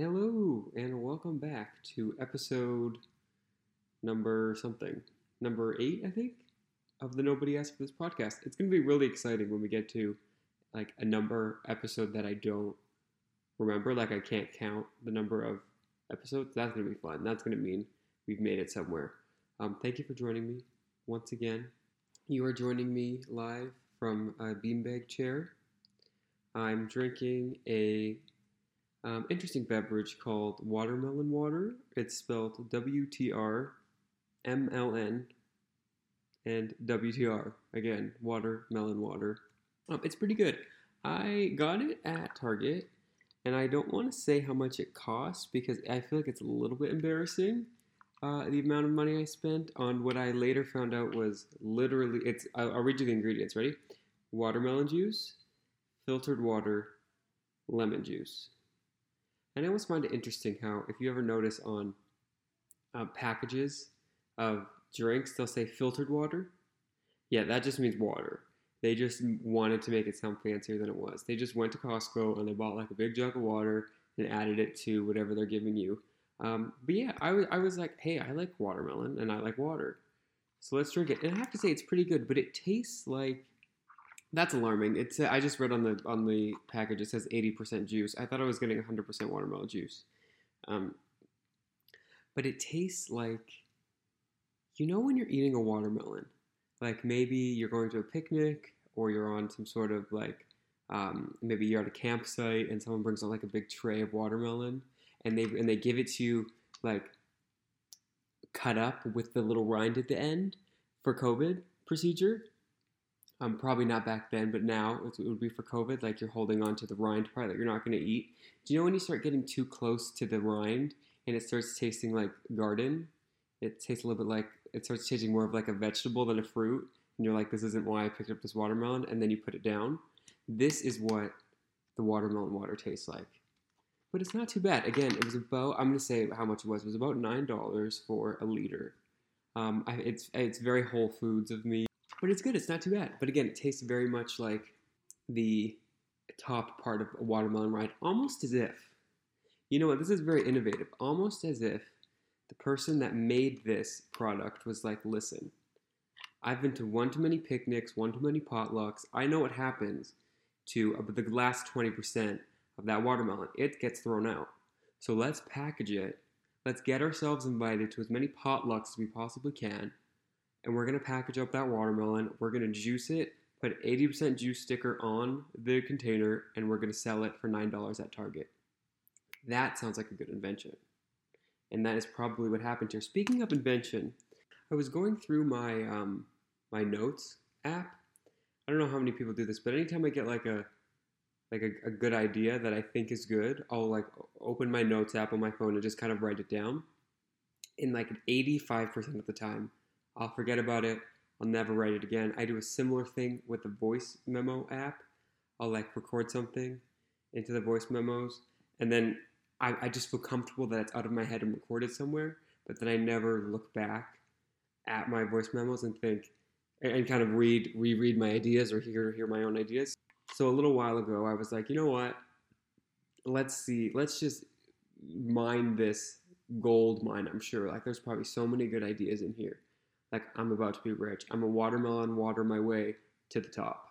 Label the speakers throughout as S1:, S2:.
S1: Hello, and welcome back to episode number something. Number eight, I think, of the Nobody Asked for This podcast. It's going to be really exciting when we get to like a number episode that I don't remember. Like, I can't count the number of episodes. That's going to be fun. That's going to mean we've made it somewhere. Um, thank you for joining me once again. You are joining me live from a beanbag chair. I'm drinking a um, interesting beverage called watermelon water. It's spelled W T R M L N and W T R. Again, watermelon water. Um, it's pretty good. I got it at Target, and I don't want to say how much it costs because I feel like it's a little bit embarrassing. Uh, the amount of money I spent on what I later found out was literally it's. I'll, I'll read you the ingredients. Ready? Watermelon juice, filtered water, lemon juice. And I always find it interesting how, if you ever notice on uh, packages of drinks, they'll say filtered water. Yeah, that just means water. They just wanted to make it sound fancier than it was. They just went to Costco and they bought like a big jug of water and added it to whatever they're giving you. Um, but yeah, I was, I was like, hey, I like watermelon and I like water. So let's drink it. And I have to say, it's pretty good, but it tastes like that's alarming. It's I just read on the on the package it says 80% juice. I thought I was getting 100% watermelon juice. Um, but it tastes like you know when you're eating a watermelon, like maybe you're going to a picnic or you're on some sort of like um, maybe you're at a campsite and someone brings out like a big tray of watermelon and they and they give it to you like cut up with the little rind at the end for COVID procedure um, probably not back then, but now it would be for COVID. Like you're holding on to the rind part that you're not going to eat. Do you know when you start getting too close to the rind and it starts tasting like garden? It tastes a little bit like it starts tasting more of like a vegetable than a fruit. And you're like, this isn't why I picked up this watermelon. And then you put it down. This is what the watermelon water tastes like. But it's not too bad. Again, it was about, I'm going to say how much it was. It was about $9 for a liter. Um, I, it's, it's very Whole Foods of me but it's good. It's not too bad. But again, it tastes very much like the top part of a watermelon rind, almost as if, you know what, this is very innovative, almost as if the person that made this product was like, listen, I've been to one too many picnics, one too many potlucks. I know what happens to the last 20% of that watermelon. It gets thrown out. So let's package it. Let's get ourselves invited to as many potlucks as we possibly can and we're going to package up that watermelon. We're going to juice it, put 80% juice sticker on the container, and we're going to sell it for $9 at Target. That sounds like a good invention. And that is probably what happened here. Speaking of invention, I was going through my um, my notes app. I don't know how many people do this, but anytime I get like a like a, a good idea that I think is good, I'll like open my notes app on my phone and just kind of write it down. In like 85% of the time, I'll forget about it. I'll never write it again. I do a similar thing with the voice memo app. I'll like record something into the voice memos, and then I, I just feel comfortable that it's out of my head and recorded somewhere. But then I never look back at my voice memos and think and kind of read reread my ideas or hear hear my own ideas. So a little while ago, I was like, you know what? Let's see. Let's just mine this gold mine. I'm sure. Like, there's probably so many good ideas in here like I'm about to be rich. I'm a watermelon water my way to the top.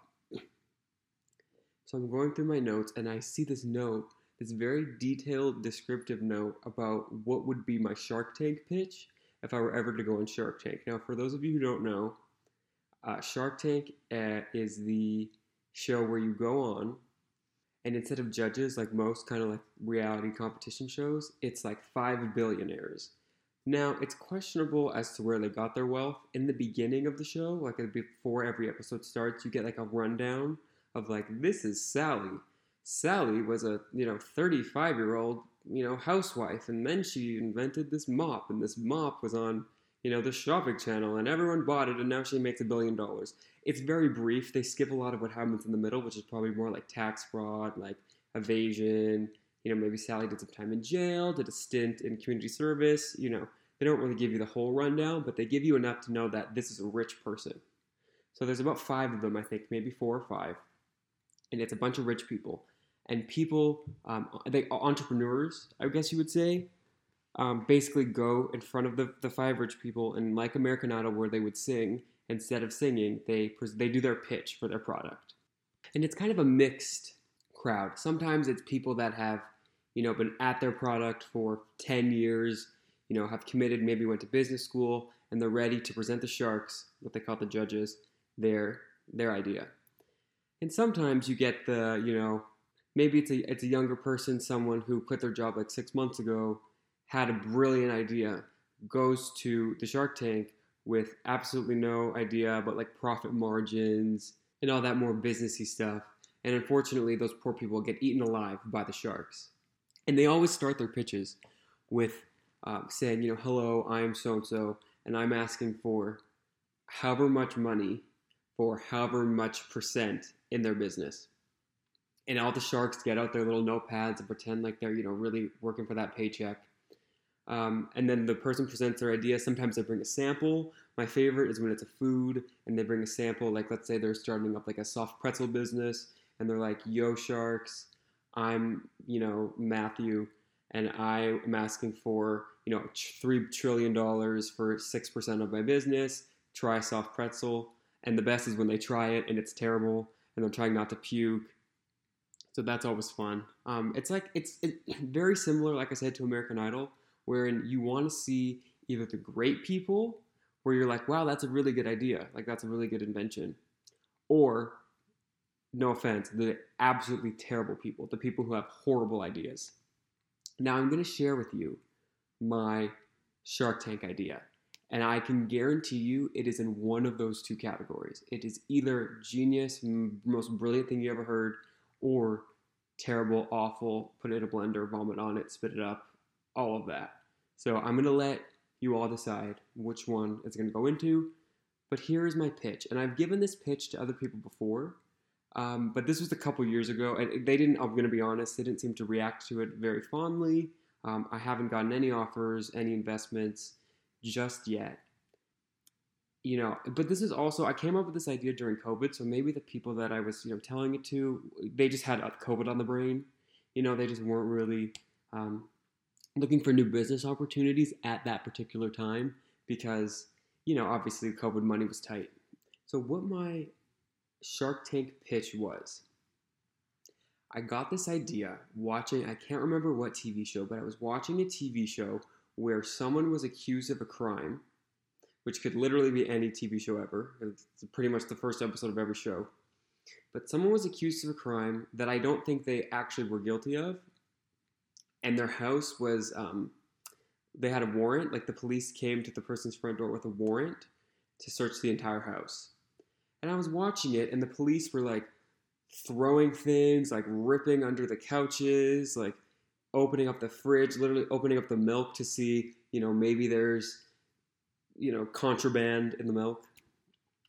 S1: So I'm going through my notes and I see this note, this very detailed, descriptive note about what would be my Shark Tank pitch if I were ever to go on Shark Tank. Now, for those of you who don't know, uh, Shark Tank uh, is the show where you go on and instead of judges like most kind of like reality competition shows, it's like five billionaires now, it's questionable as to where they got their wealth. In the beginning of the show, like uh, before every episode starts, you get like a rundown of like, this is Sally. Sally was a, you know, 35 year old, you know, housewife, and then she invented this mop, and this mop was on, you know, the shopping channel, and everyone bought it, and now she makes a billion dollars. It's very brief. They skip a lot of what happens in the middle, which is probably more like tax fraud, like evasion, you know, maybe Sally did some time in jail, did a stint in community service. You know, they don't really give you the whole rundown, but they give you enough to know that this is a rich person. So there's about five of them, I think, maybe four or five. And it's a bunch of rich people. and people, um, they entrepreneurs, I guess you would say, um, basically go in front of the, the five rich people and like American Idol, where they would sing instead of singing, they they do their pitch for their product, and it's kind of a mixed crowd. Sometimes it's people that have you know been at their product for ten years, you know, have committed, maybe went to business school, and they're ready to present the sharks, what they call the judges, their their idea. And sometimes you get the you know maybe it's a it's a younger person, someone who quit their job like six months ago, had a brilliant idea, goes to the Shark Tank with absolutely no idea about like profit margins and all that more businessy stuff. And unfortunately, those poor people get eaten alive by the sharks. And they always start their pitches with uh, saying, you know, hello, I'm so and so, and I'm asking for however much money for however much percent in their business and all the sharks get out their little notepads and pretend like they're you know really working for that paycheck. Um, and then the person presents their idea. Sometimes they bring a sample. My favorite is when it's a food and they bring a sample. Like let's say they're starting up like a soft pretzel business and they're like, "Yo, sharks, I'm you know Matthew, and I am asking for you know three trillion dollars for six percent of my business. Try soft pretzel." And the best is when they try it and it's terrible and they're trying not to puke so that's always fun. Um, it's like it's it, very similar, like I said, to American Idol, wherein you want to see either the great people, where you're like, wow, that's a really good idea, like that's a really good invention, or no offense, the absolutely terrible people, the people who have horrible ideas. Now I'm going to share with you my Shark Tank idea. And I can guarantee you it is in one of those two categories. It is either genius, most brilliant thing you ever heard, or terrible, awful, put it in a blender, vomit on it, spit it up, all of that. So I'm going to let you all decide which one it's going to go into. But here is my pitch. And I've given this pitch to other people before, um, but this was a couple years ago. And they didn't, I'm going to be honest, they didn't seem to react to it very fondly. Um, I haven't gotten any offers, any investments just yet you know, but this is also I came up with this idea during COVID, so maybe the people that I was you know telling it to, they just had COVID on the brain. You know, they just weren't really um, looking for new business opportunities at that particular time because you know obviously COVID money was tight. So what my Shark Tank pitch was. I got this idea watching, I can't remember what TV show, but I was watching a TV show where someone was accused of a crime which could literally be any TV show ever. It's pretty much the first episode of every show. But someone was accused of a crime that I don't think they actually were guilty of, and their house was um, they had a warrant. Like the police came to the person's front door with a warrant to search the entire house. And I was watching it, and the police were like throwing things, like ripping under the couches, like opening up the fridge, literally opening up the milk to see, you know, maybe there's you know, contraband in the milk.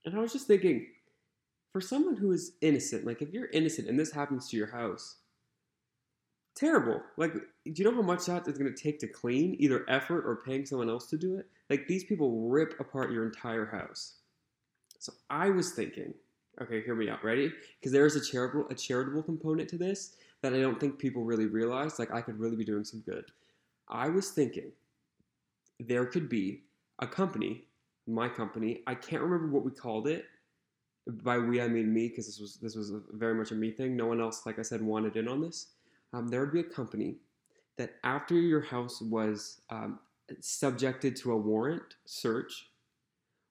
S1: And I was just thinking, for someone who is innocent, like if you're innocent and this happens to your house, terrible. Like, do you know how much that is going to take to clean, either effort or paying someone else to do it? Like, these people rip apart your entire house. So I was thinking, okay, hear me out. Ready? Because there is a charitable a charitable component to this that I don't think people really realize. Like, I could really be doing some good. I was thinking there could be a company, my company. I can't remember what we called it. By we, I mean me, because this was this was very much a me thing. No one else, like I said, wanted in on this. Um, there would be a company that after your house was um, subjected to a warrant search,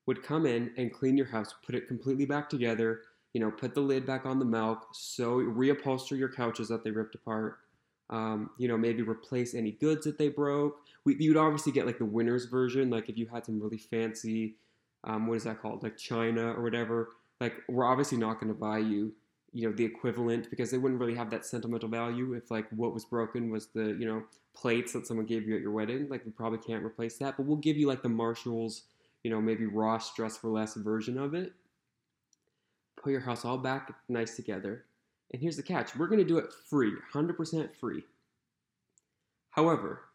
S1: would come in and clean your house, put it completely back together. You know, put the lid back on the milk, so reupholster your couches that they ripped apart, um, you know, maybe replace any goods that they broke. We, you'd obviously get like the winner's version, like if you had some really fancy, um, what is that called, like China or whatever. Like we're obviously not going to buy you, you know, the equivalent because they wouldn't really have that sentimental value if like what was broken was the you know plates that someone gave you at your wedding. Like we probably can't replace that, but we'll give you like the Marshalls, you know, maybe Ross Dress for Less version of it. Put your house all back nice together and here's the catch we're going to do it free, 100% free. However,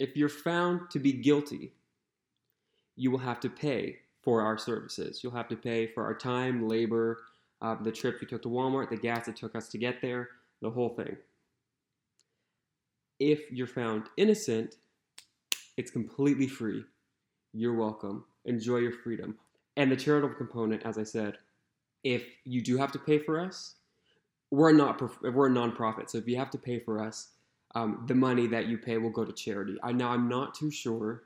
S1: if you're found to be guilty, you will have to pay for our services. You'll have to pay for our time, labor, uh, the trip we took to Walmart, the gas it took us to get there, the whole thing. If you're found innocent, it's completely free. You're welcome. Enjoy your freedom. And the charitable component, as I said, if you do have to pay for us, we're not we're a nonprofit, so if you have to pay for us, um, the money that you pay will go to charity. I now I'm not too sure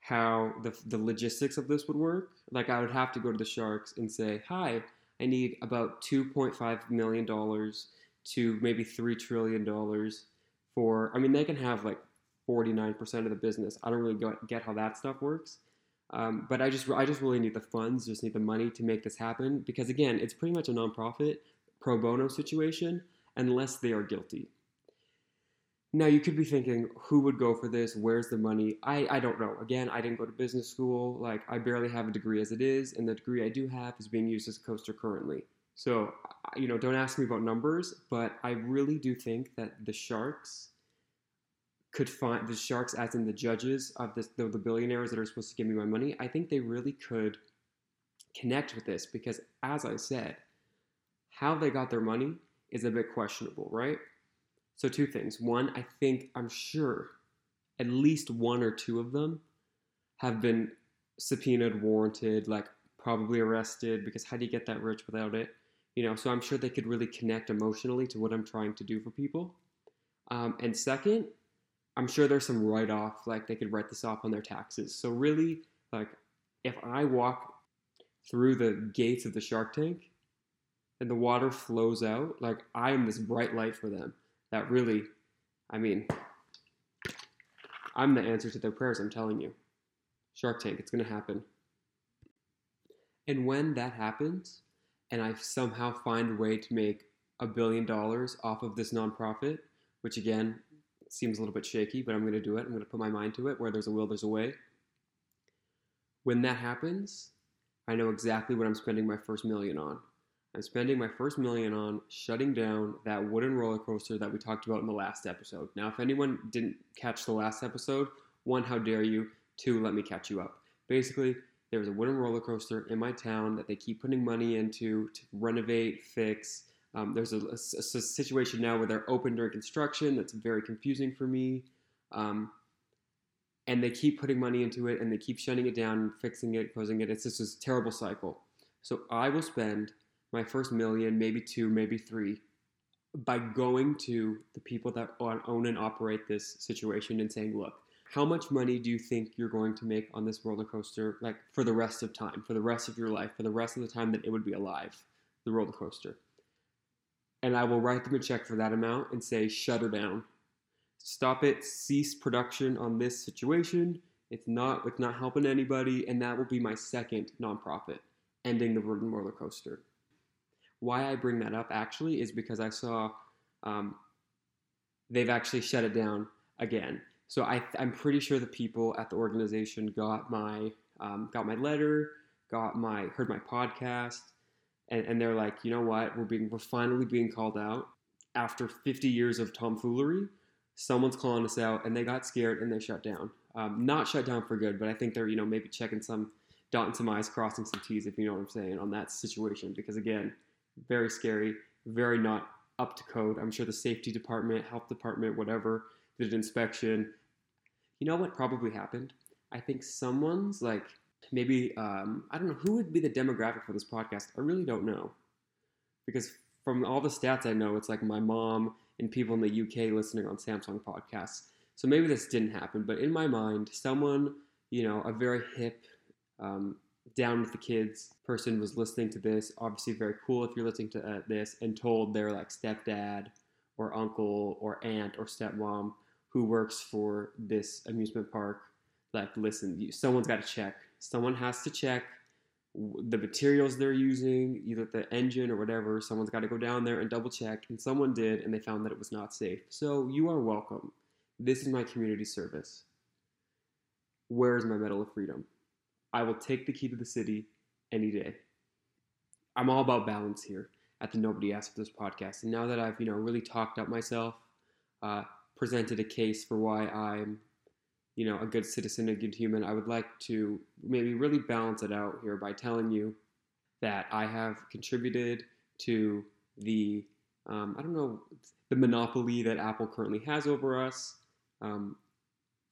S1: how the the logistics of this would work. Like I would have to go to the Sharks and say, "Hi, I need about 2.5 million dollars to maybe three trillion dollars for." I mean, they can have like 49% of the business. I don't really get how that stuff works. Um, but I just I just really need the funds, just need the money to make this happen because again, it's pretty much a nonprofit pro bono situation unless they are guilty. Now you could be thinking, who would go for this? Where's the money? I, I don't know. Again, I didn't go to business school. Like I barely have a degree as it is, and the degree I do have is being used as a coaster currently. So you know, don't ask me about numbers, but I really do think that the Sharks could find the sharks, as in the judges of this, the, the billionaires that are supposed to give me my money, I think they really could connect with this because, as I said, how they got their money is a bit questionable, right? So, two things. One, I think, I'm sure at least one or two of them have been subpoenaed, warranted, like probably arrested because how do you get that rich without it? You know, so I'm sure they could really connect emotionally to what I'm trying to do for people. Um, and second, I'm sure there's some write off, like they could write this off on their taxes. So really, like if I walk through the gates of the Shark Tank and the water flows out, like I am this bright light for them. That really, I mean, I'm the answer to their prayers. I'm telling you, Shark Tank, it's gonna happen. And when that happens, and I somehow find a way to make a billion dollars off of this nonprofit, which again, seems a little bit shaky, but I'm going to do it. I'm going to put my mind to it. Where there's a will, there's a way. When that happens, I know exactly what I'm spending my first million on. I'm spending my first million on shutting down that wooden roller coaster that we talked about in the last episode. Now, if anyone didn't catch the last episode, one, how dare you? Two, let me catch you up. Basically, there's a wooden roller coaster in my town that they keep putting money into to renovate, fix, um, there's a, a, a, situation now where they're open during construction that's very confusing for me. Um, and they keep putting money into it and they keep shutting it down, fixing it, closing it. It's just this terrible cycle. So I will spend my first million, maybe two, maybe three, by going to the people that own and operate this situation and saying, look, how much money do you think you're going to make on this roller coaster, like for the rest of time, for the rest of your life, for the rest of the time that it would be alive, the roller coaster? And I will write them a check for that amount and say, shut her down. Stop it, cease production on this situation. It's not it's not helping anybody, and that will be my second nonprofit, ending the Verdant roller coaster. Why I bring that up actually is because I saw um, they've actually shut it down again. So I, am pretty sure the people at the organization got my um, got my letter, got my heard my podcast, and, and they're like, you know what, we're being we're finally being called out after 50 years of tomfoolery. Someone's calling us out, and they got scared and they shut down. Um, not shut down for good, but I think they're you know maybe checking some dotting some i's, crossing some t's, if you know what I'm saying, on that situation. Because again, very scary, very not up to code. I'm sure the safety department, health department, whatever, did an inspection. You know what probably happened? I think someone's like maybe um, I don't know who would be the demographic for this podcast. I really don't know because from all the stats I know, it's like my mom and people in the UK listening on Samsung podcasts. So maybe this didn't happen, but in my mind, someone you know, a very hip, um, down with the kids person was listening to this. Obviously, very cool if you're listening to uh, this and told their like stepdad or uncle or aunt or stepmom who works for this amusement park, like, listen, you, someone's got to check someone has to check the materials they're using, either the engine or whatever. Someone's got to go down there and double check, and someone did, and they found that it was not safe. So you are welcome. This is my community service. Where is my Medal of Freedom? I will take the key to the city any day. I'm all about balance here at the Nobody Asked for this podcast. And now that I've, you know, really talked up myself, uh, presented a case for why I'm you know, a good citizen, a good human, I would like to maybe really balance it out here by telling you that I have contributed to the um, I don't know the monopoly that Apple currently has over us um,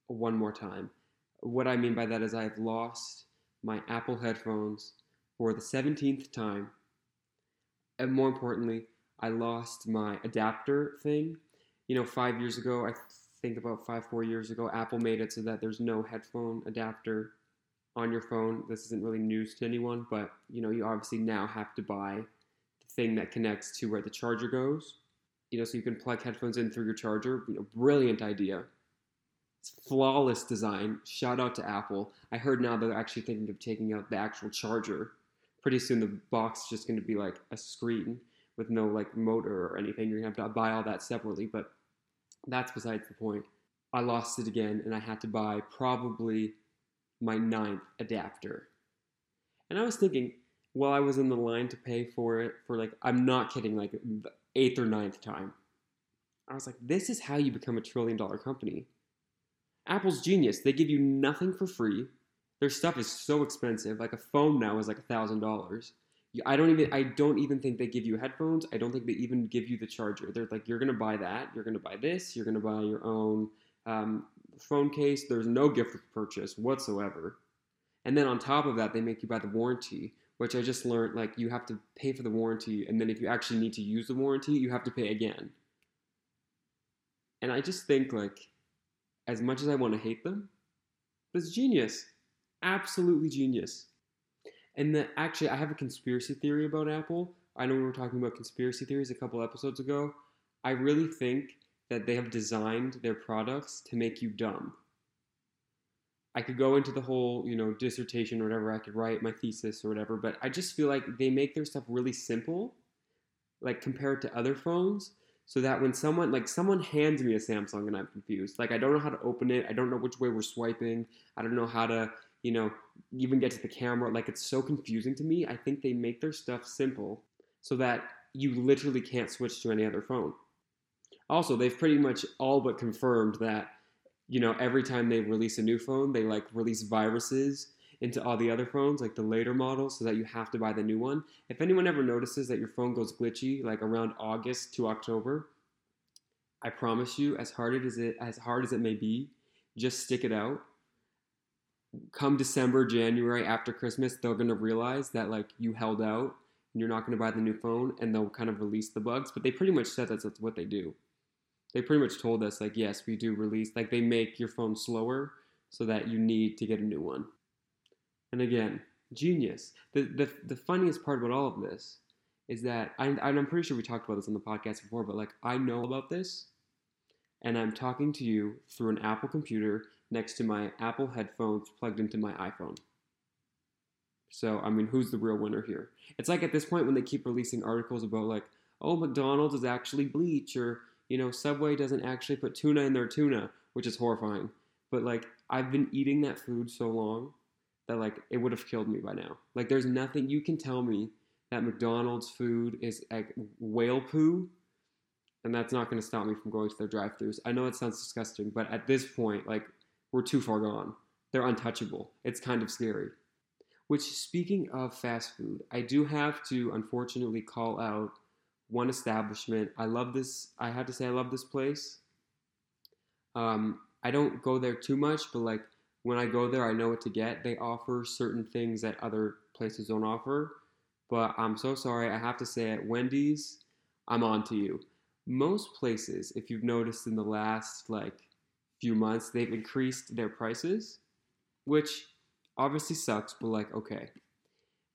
S1: one more time. What I mean by that is I've lost my Apple headphones for the 17th time. And more importantly, I lost my adapter thing. You know, five years ago, I think about five, four years ago, Apple made it so that there's no headphone adapter on your phone. This isn't really news to anyone, but you know, you obviously now have to buy the thing that connects to where the charger goes. You know, so you can plug headphones in through your charger. You know, brilliant idea. It's flawless design. Shout out to Apple. I heard now they're actually thinking of taking out the actual charger. Pretty soon the box is just going to be like a screen with no like motor or anything. You're going to have to buy all that separately, but that's besides the point. I lost it again and I had to buy probably my ninth adapter. And I was thinking, while I was in the line to pay for it for like, I'm not kidding, like the eighth or ninth time, I was like, this is how you become a trillion dollar company. Apple's genius. They give you nothing for free. Their stuff is so expensive. Like a phone now is like a thousand dollars. I don't even I don't even think they give you headphones. I don't think they even give you the charger. They're like you're gonna buy that. You're gonna buy this. You're gonna buy your own um, phone case. There's no gift purchase whatsoever. And then on top of that, they make you buy the warranty, which I just learned like you have to pay for the warranty, and then if you actually need to use the warranty, you have to pay again. And I just think like, as much as I want to hate them, it's genius, absolutely genius. And actually, I have a conspiracy theory about Apple. I know we were talking about conspiracy theories a couple episodes ago. I really think that they have designed their products to make you dumb. I could go into the whole, you know, dissertation or whatever, I could write my thesis or whatever, but I just feel like they make their stuff really simple, like compared to other phones, so that when someone, like someone hands me a Samsung and I'm confused, like I don't know how to open it, I don't know which way we're swiping, I don't know how to, you know, even get to the camera, like it's so confusing to me. I think they make their stuff simple so that you literally can't switch to any other phone. Also, they've pretty much all but confirmed that, you know, every time they release a new phone, they like release viruses into all the other phones, like the later models, so that you have to buy the new one. If anyone ever notices that your phone goes glitchy, like around August to October, I promise you, as hard as it as hard as it may be, just stick it out. Come December, January, after Christmas, they're gonna realize that like you held out and you're not gonna buy the new phone, and they'll kind of release the bugs. But they pretty much said that's, that's what they do they pretty much told us like yes we do release like they make your phone slower so that you need to get a new one and again genius the the, the funniest part about all of this is that I, i'm pretty sure we talked about this on the podcast before but like i know about this and i'm talking to you through an apple computer next to my apple headphones plugged into my iphone so i mean who's the real winner here it's like at this point when they keep releasing articles about like oh mcdonald's is actually bleach or you know, Subway doesn't actually put tuna in their tuna, which is horrifying. But like, I've been eating that food so long that like it would have killed me by now. Like, there's nothing you can tell me that McDonald's food is like whale poo, and that's not going to stop me from going to their drive-throughs. I know it sounds disgusting, but at this point, like, we're too far gone. They're untouchable. It's kind of scary. Which, speaking of fast food, I do have to unfortunately call out one establishment. I love this. I have to say, I love this place. Um, I don't go there too much, but like when I go there, I know what to get. They offer certain things that other places don't offer. But I'm so sorry. I have to say, at Wendy's, I'm on to you. Most places, if you've noticed in the last like few months, they've increased their prices, which obviously sucks, but like, okay.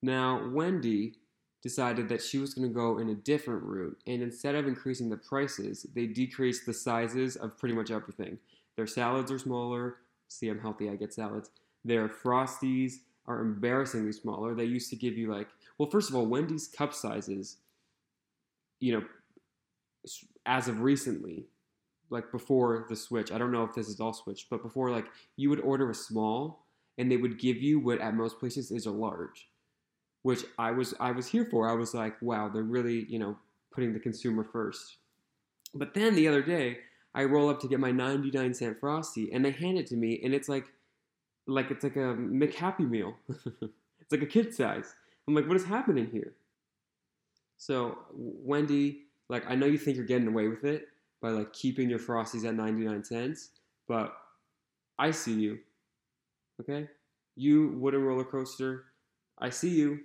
S1: Now, Wendy decided that she was going to go in a different route. And instead of increasing the prices, they decreased the sizes of pretty much everything. Their salads are smaller. See, I'm healthy, I get salads. Their Frosties are embarrassingly smaller. They used to give you, like, well, first of all, Wendy's cup sizes, you know, as of recently, like before the switch, I don't know if this is all switched, but before, like, you would order a small and they would give you what at most places is a large which I was I was here for. I was like, wow, they're really you know putting the consumer first. But then the other day, I roll up to get my 99 cent frosty, and they hand it to me, and it's like like it's like a McHappy meal. it's like a kid size. I'm like, what is happening here? So Wendy, Like I know you think you're getting away with it by like keeping your frosties at 99 cents, but I see you. Okay? You wooden roller coaster, I see you.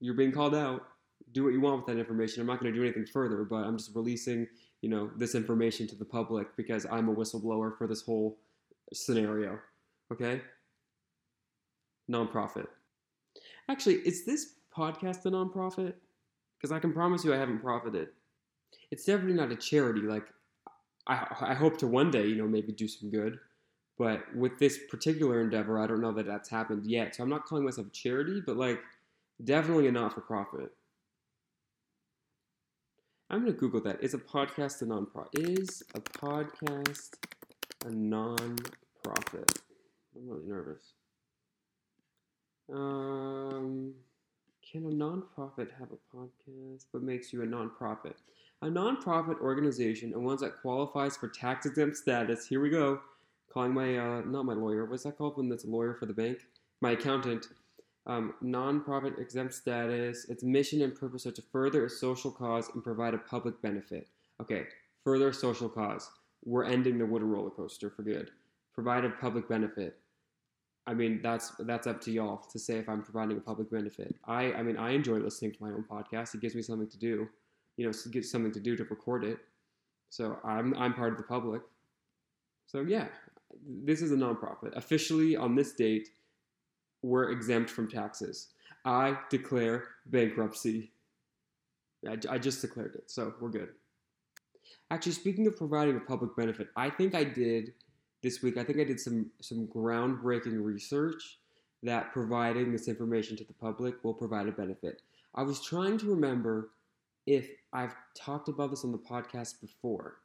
S1: You're being called out. Do what you want with that information. I'm not going to do anything further, but I'm just releasing, you know, this information to the public because I'm a whistleblower for this whole scenario. Okay? Nonprofit. Actually, is this podcast a nonprofit? Because I can promise you I haven't profited. It's definitely not a charity. Like, I, I hope to one day, you know, maybe do some good. But with this particular endeavor, I don't know that that's happened yet. So I'm not calling myself a charity, but like, definitely a not for profit. I'm gonna Google that. Is a podcast a non-profit? Is a podcast a non-profit? I'm really nervous. Um, can a non-profit have a podcast? What makes you a nonprofit? A nonprofit organization and one that qualifies for tax exempt status. Here we go. Calling my uh, not my lawyer. What's that called when that's a lawyer for the bank? My accountant. Um, nonprofit exempt status. Its mission and purpose are to further a social cause and provide a public benefit. Okay, further social cause. We're ending the wooden roller coaster for good. Provide a public benefit. I mean, that's that's up to y'all to say if I'm providing a public benefit. I I mean, I enjoy listening to my own podcast. It gives me something to do, you know, get something to do to record it. So I'm I'm part of the public. So yeah, this is a nonprofit. Officially on this date, we're exempt from taxes. I declare bankruptcy. I, I just declared it, so we're good. Actually, speaking of providing a public benefit, I think I did this week. I think I did some some groundbreaking research that providing this information to the public will provide a benefit. I was trying to remember if I've talked about this on the podcast before.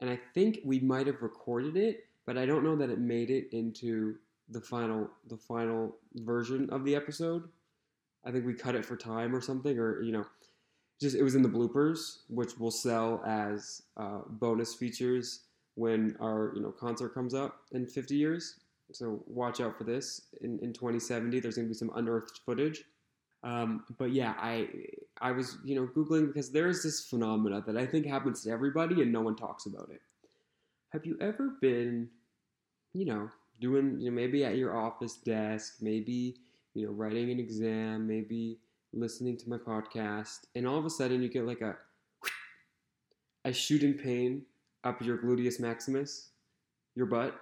S1: And I think we might have recorded it, but I don't know that it made it into the final the final version of the episode. I think we cut it for time or something, or you know, just it was in the bloopers, which will sell as uh, bonus features when our you know concert comes up in 50 years. So watch out for this. In, in 2070, there's going to be some unearthed footage. Um, but yeah, I I was you know googling because there is this phenomena that I think happens to everybody and no one talks about it. Have you ever been, you know, doing you know maybe at your office desk, maybe you know writing an exam, maybe listening to my podcast, and all of a sudden you get like a a shooting pain up your gluteus maximus, your butt.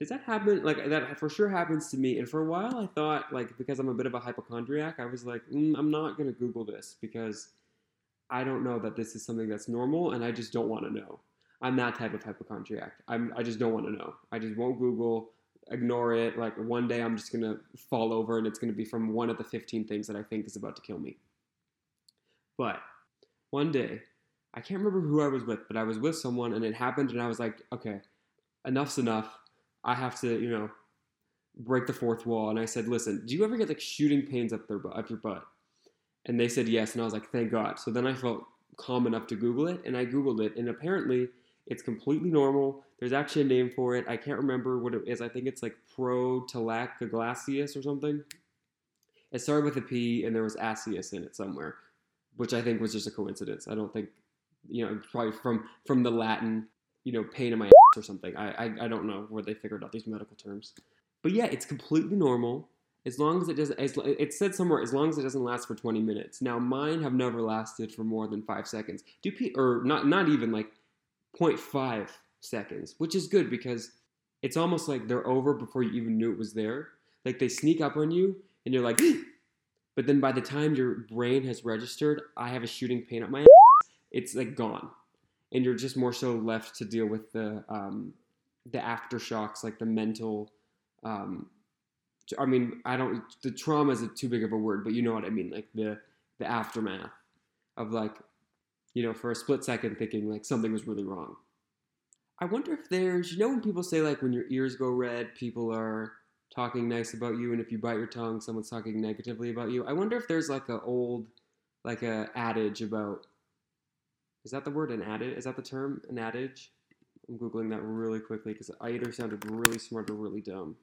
S1: Does that happen? Like that for sure happens to me. And for a while, I thought like because I'm a bit of a hypochondriac, I was like, mm, I'm not gonna Google this because I don't know that this is something that's normal, and I just don't want to know. I'm that type of hypochondriac. I'm I just don't want to know. I just won't Google, ignore it. Like one day I'm just gonna fall over, and it's gonna be from one of the 15 things that I think is about to kill me. But one day I can't remember who I was with, but I was with someone and it happened, and I was like, okay, enough's enough. I have to, you know, break the fourth wall. And I said, listen, do you ever get like shooting pains up their up your butt? And they said yes, and I was like, thank God. So then I felt calm enough to Google it, and I Googled it, and apparently it's completely normal. There's actually a name for it. I can't remember what it is. I think it's like protolacaglacius or something. It started with a P, and there was acius in it somewhere, which I think was just a coincidence. I don't think you know, probably from from the Latin, you know, pain in my ass or something. I, I I don't know where they figured out these medical terms, but yeah, it's completely normal as long as it doesn't. As, it said somewhere as long as it doesn't last for 20 minutes. Now mine have never lasted for more than five seconds. Do or not not even like 0.5 seconds, which is good because it's almost like they're over before you even knew it was there. Like they sneak up on you and you're like, but then by the time your brain has registered, I have a shooting pain up my Ass, it's like gone, and you're just more so left to deal with the um, the aftershocks, like the mental. Um, I mean, I don't. The trauma is too big of a word, but you know what I mean. Like the the aftermath of like, you know, for a split second thinking like something was really wrong. I wonder if there's, you know, when people say like when your ears go red, people are talking nice about you, and if you bite your tongue, someone's talking negatively about you. I wonder if there's like a old, like a adage about is that the word an adage? Is that the term an adage? I'm googling that really quickly because I either sounded really smart or really dumb.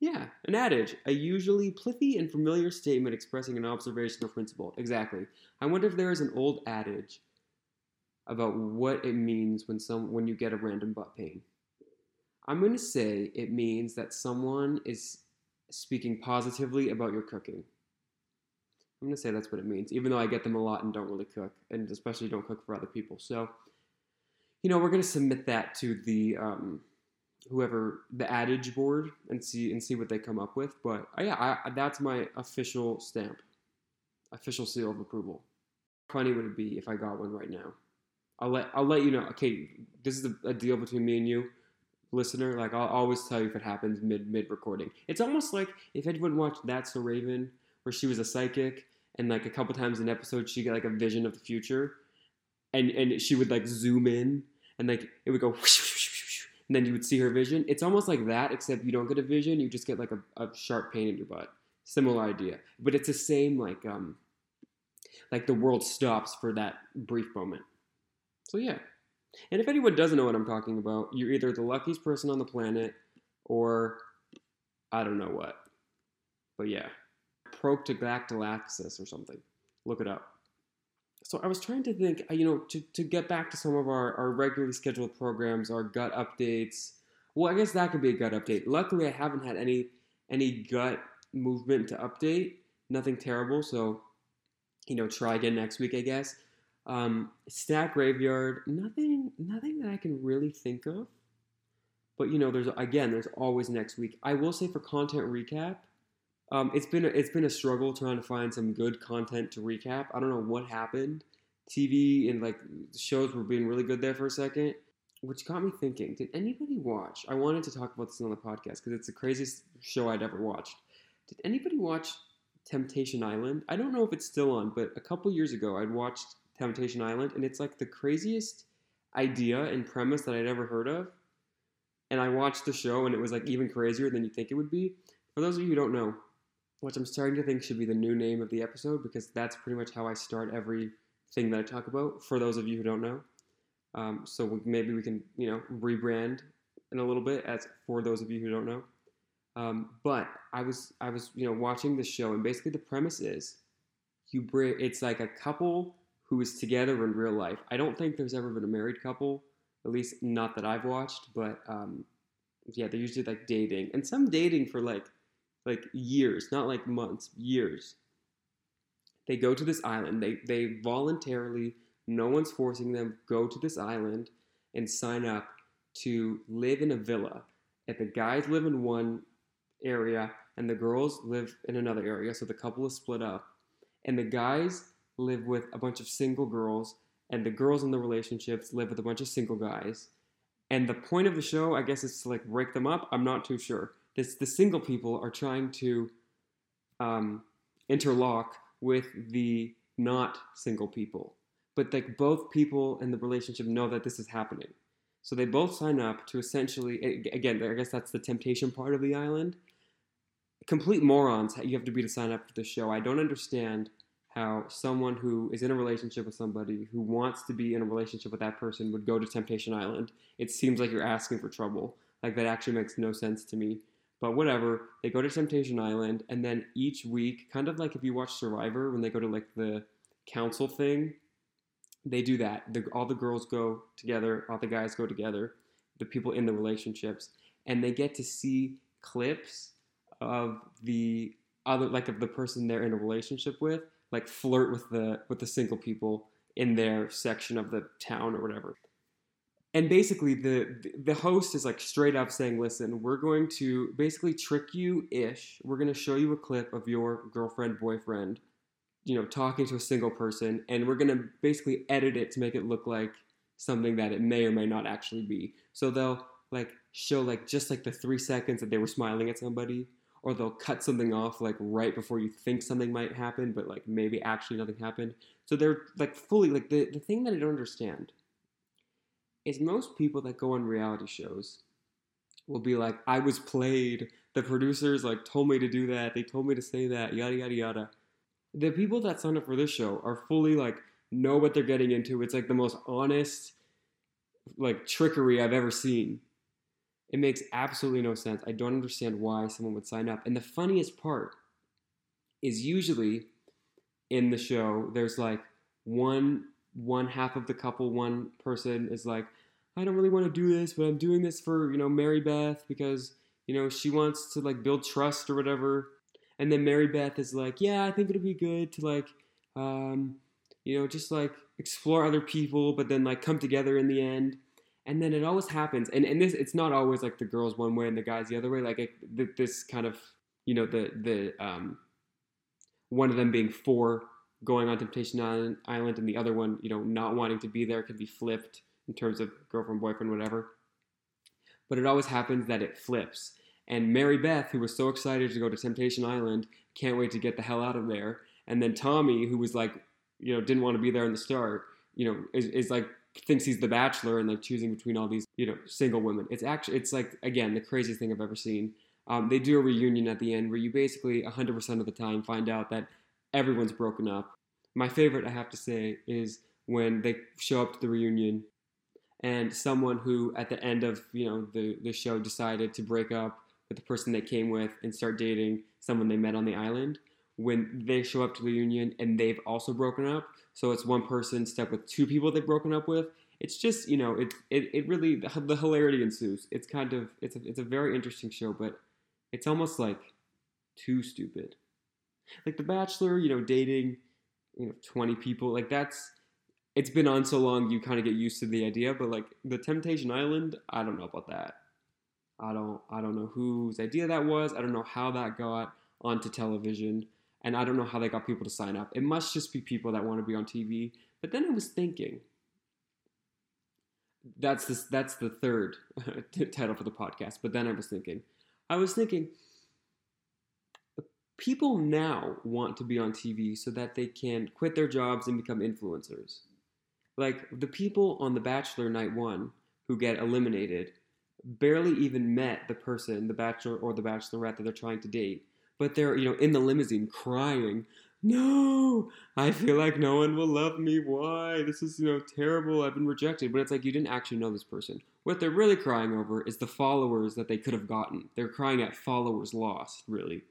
S1: Yeah, an adage, a usually pithy and familiar statement expressing an observation or principle. Exactly. I wonder if there is an old adage about what it means when some when you get a random butt pain. I'm going to say it means that someone is speaking positively about your cooking. I'm to say that's what it means, even though I get them a lot and don't really cook, and especially don't cook for other people. So, you know, we're to submit that to the um, whoever the adage board and see and see what they come up with. But uh, yeah, I, that's my official stamp, official seal of approval. How funny would it be if I got one right now? I'll let I'll let you know. Okay, this is a, a deal between me and you, listener. Like I'll always tell you if it happens mid mid recording. It's almost like if anyone watched That's So Raven, where she was a psychic, and like a couple times in episode she get like a vision of the future, and and she would like zoom in and like it would go. Whoosh, whoosh, whoosh, and then you would see her vision. It's almost like that, except you don't get a vision. You just get like a, a sharp pain in your butt. Similar idea, but it's the same. Like um, like the world stops for that brief moment. So yeah. And if anyone doesn't know what I'm talking about, you're either the luckiest person on the planet or I don't know what. But yeah. Proctodactylaxis or something. Look it up. So I was trying to think, uh, you know, to, to get back to some of our, our regularly scheduled programs, our gut updates. Well, I guess that could be a gut update. Luckily, I haven't had any any gut movement to update. Nothing terrible. So, you know, try again next week, I guess. Um, Stack Graveyard, nothing, nothing that I can really think of. But you know, there's again, there's always next week. I will say for content recap, um, it's been a, it's been a struggle trying to find some good content to recap. I don't know what happened. TV and like shows were being really good there for a second, which got me thinking: Did anybody watch? I wanted to talk about this on the podcast because it's the craziest show I'd ever watched. Did anybody watch Temptation Island? I don't know if it's still on, but a couple years ago, I'd watched Temptation Island, and it's like the craziest idea and premise that I'd ever heard of. And I watched the show, and it was like even crazier than you think it would be. For those of you who don't know, which I'm starting to think should be the new name of the episode because that's pretty much how I start every thing that I talk about. For those of you who don't know, um, so maybe we can you know rebrand in a little bit as for those of you who don't know. Um, but I was I was you know watching the show, and basically the premise is you bring it's like a couple who is together in real life. I don't think there's ever been a married couple, at least not that I've watched, but um, yeah, they're usually like dating, and some dating for like like years, not like months, years. They go to this island. They they voluntarily, no one's forcing them, go to this island and sign up to live in a villa. And the guys live in one area and the girls live in another area, so the couple is split up. And the guys live with a bunch of single girls, and the girls in the relationships live with a bunch of single guys. And the point of the show, I guess, is to like break them up. I'm not too sure. This the single people are trying to um, interlock with the not single people, but like both people in the relationship know that this is happening. So they both sign up to essentially, again, I guess that's the temptation part of the island. Complete morons you have to be to sign up for the show. I don't understand how someone who is in a relationship with somebody who wants to be in a relationship with that person would go to Temptation Island. It seems like you're asking for trouble. Like that actually makes no sense to me. But whatever, they go to Temptation Island, and then each week, kind of like if you watch Survivor, when they go to like the council thing, they do that. The, all the girls go together, all the guys go together, the people in the relationships, and they get to see clips of the other, like of the person they're in a relationship with, like flirt with the with the single people in their section of the town or whatever. And basically, the the host is like straight up saying, "Listen, we're going to basically trick you ish. We're going to show you a clip of your girlfriend, boyfriend, you know, talking to a single person, and we're going to basically edit it to make it look like something that it may or may not actually be. So they'll like show like just like the three seconds that they were smiling at somebody, or they'll cut something off like right before you think something might happen, but like maybe actually nothing happened. So they're like fully like the, the thing that I don't understand is most people that go on reality shows will be like, I was played. The producers like told me to do that. They told me to say that, yada yada yada. The people that sign up for this show are fully like know what they're getting into. It's like the most honest like trickery I've ever seen It makes absolutely no sense. I don't understand why someone would sign up. And the funniest part is usually in the show, there's like one one half of the couple, one person is like, I don't really want to do this, but I'm doing this for, you know, Mary Beth because, you know, she wants to like build trust or whatever. And then Mary Beth is like, yeah, I think it'll be good to like, um, you know, just like explore other people, but then like come together in the end. And then it always happens, and and this it's not always like the girls one way and the guys the other way. Like it, this kind of you know the the um, one of them being for going on Temptation Island, and the other one you know not wanting to be there could be flipped in terms of girlfriend boyfriend whatever. But it always happens that it flips. And Mary Beth, who was so excited to go to Temptation Island, can't wait to get the hell out of there. And then Tommy, who was like you know didn't want to be there in the start, you know, is, is like thinks he's the bachelor and like choosing between all these you know single women. It's actually it's like again the craziest thing I've ever seen. Um, they do a reunion at the end where you basically 100% of the time find out that everyone's broken up. My favorite, I have to say, is when they show up to the reunion and someone who at the end of you know the, the show decided to break up with the person they came with and start dating someone they met on the island when they show up to the union and they've also broken up. So it's one person stuck with two people they've broken up with. It's just you know it it, it really the, the hilarity ensues. It's kind of it's a, it's a very interesting show, but it's almost like too stupid. Like The Bachelor, you know, dating you know 20 people like that's it's been on so long you kind of get used to the idea but like the temptation island i don't know about that i don't i don't know whose idea that was i don't know how that got onto television and I don't know how they got people to sign up. It must just be people that want to be on TV. But then I was thinking, that's this, that's the third title for the podcast. But then I was thinking, I was thinking, people now want to be on TV so that they can quit their jobs and become influencers. Like the people on The Bachelor Night One who get eliminated barely even met the person, the bachelor or the bachelorette that they're trying to date but they're you know in the limousine crying no i feel like no one will love me. Why? This is you know terrible. I've been rejected. But it's like you didn't actually know this person. What they're really crying over is the followers that they could have gotten. They're crying at followers lost really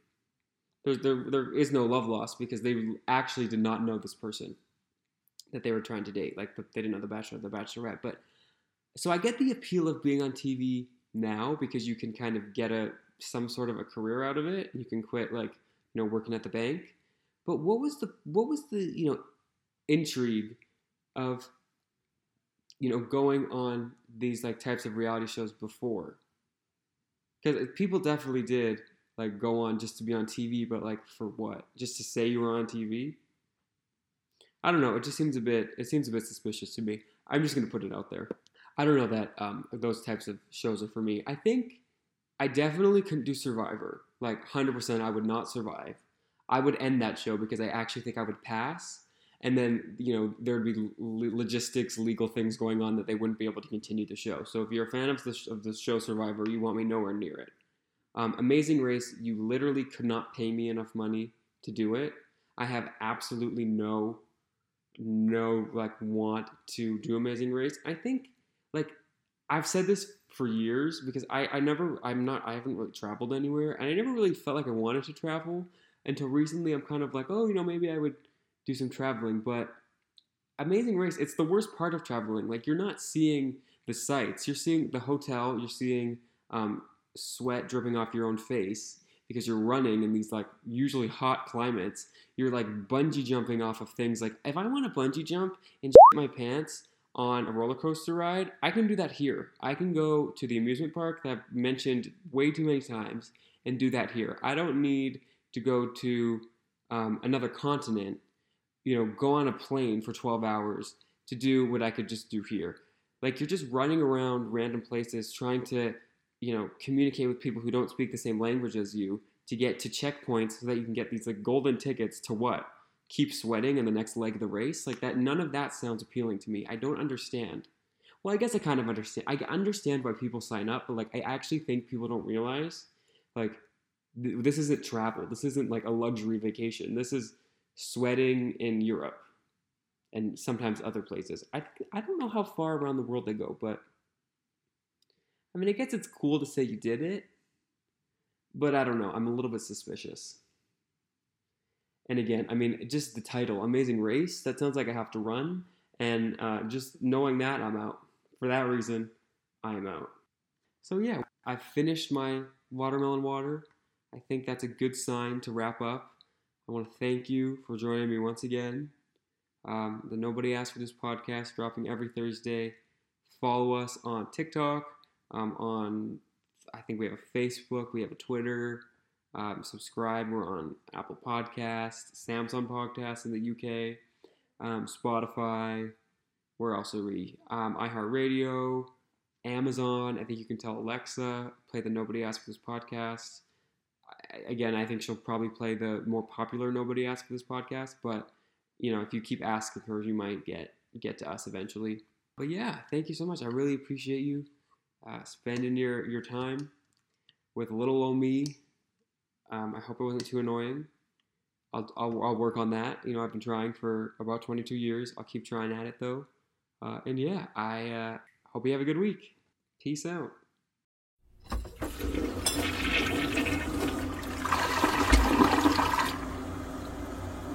S1: there, there, there is no love lost because they actually did not know this person that they were trying to date like they didn't know the bachelor the bachelorette but so i get the appeal of being on tv now because you can kind of get a some sort of a career out of it. You can quit like you know working at the bank. But what was the what was the you know intrigue of you know going on these like types of reality shows before? Because people definitely did like go on just to be on TV, but like for what? Just to say you were on TV? I don't know. It just seems a bit. It seems a bit suspicious to me. I'm just gonna put it out there. I don't know that um, those types of shows are for me. I think I definitely couldn't do Survivor. Like 100%, I would not survive. I would end that show because I actually think I would pass. And then, you know, there'd be logistics, legal things going on that they wouldn't be able to continue the show. So if you're a fan of the, of the show Survivor, you want me nowhere near it. Um, Amazing Race, you literally could not pay me enough money to do it. I have absolutely no, no, like, want to do Amazing Race. I think, like, I've said this for years because I, I never I'm not I haven't really traveled anywhere and I never really felt like I wanted to travel until recently. I'm kind of like oh you know maybe I would do some traveling but Amazing Race. It's the worst part of traveling. Like you're not seeing the sights. You're seeing the hotel. You're seeing um, sweat dripping off your own face because you're running in these like usually hot climates you're like bungee jumping off of things like if I want to bungee jump and my pants on a roller coaster ride, I can do that here. I can go to the amusement park that I've mentioned way too many times and do that here. I don't need to go to um, another continent, you know, go on a plane for 12 hours to do what I could just do here. Like you're just running around random places trying to, you know, communicate with people who don't speak the same language as you to get to checkpoints so that you can get these like golden tickets to what? keep sweating in the next leg of the race. Like that, none of that sounds appealing to me. I don't understand. Well, I guess I kind of understand. I understand why people sign up, but like I actually think people don't realize, like th- this isn't travel. This isn't like a luxury vacation. This is sweating in Europe and sometimes other places. I I don't know how far around the world they go, but I mean, I guess it's cool to say you did it, but I don't know. I'm a little bit suspicious. And again, I mean, just the title, Amazing Race, that sounds like I have to run. And uh, just knowing that, I'm out. For that reason, I am out. So, yeah, I finished my watermelon water. I think that's a good sign to wrap up. I want to thank you for joining me once again. Um, the Nobody Asked for This podcast dropping every Thursday. Follow us on TikTok, um, on I think we have a Facebook, we have a Twitter. Um, subscribe. We're on Apple Podcasts, Samsung Podcasts in the UK, um, Spotify. Where else are we? Um, iHeartRadio, Amazon. I think you can tell Alexa play the Nobody Asked for This podcast. I, again, I think she'll probably play the more popular Nobody Asked for This podcast, but you know, if you keep asking her, you might get get to us eventually. But yeah, thank you so much. I really appreciate you uh, spending your your time with little old me um, I hope it wasn't too annoying. I'll, I'll, I'll, work on that. You know, I've been trying for about 22 years. I'll keep trying at it though. Uh, and yeah, I uh, hope you have a good week. Peace out.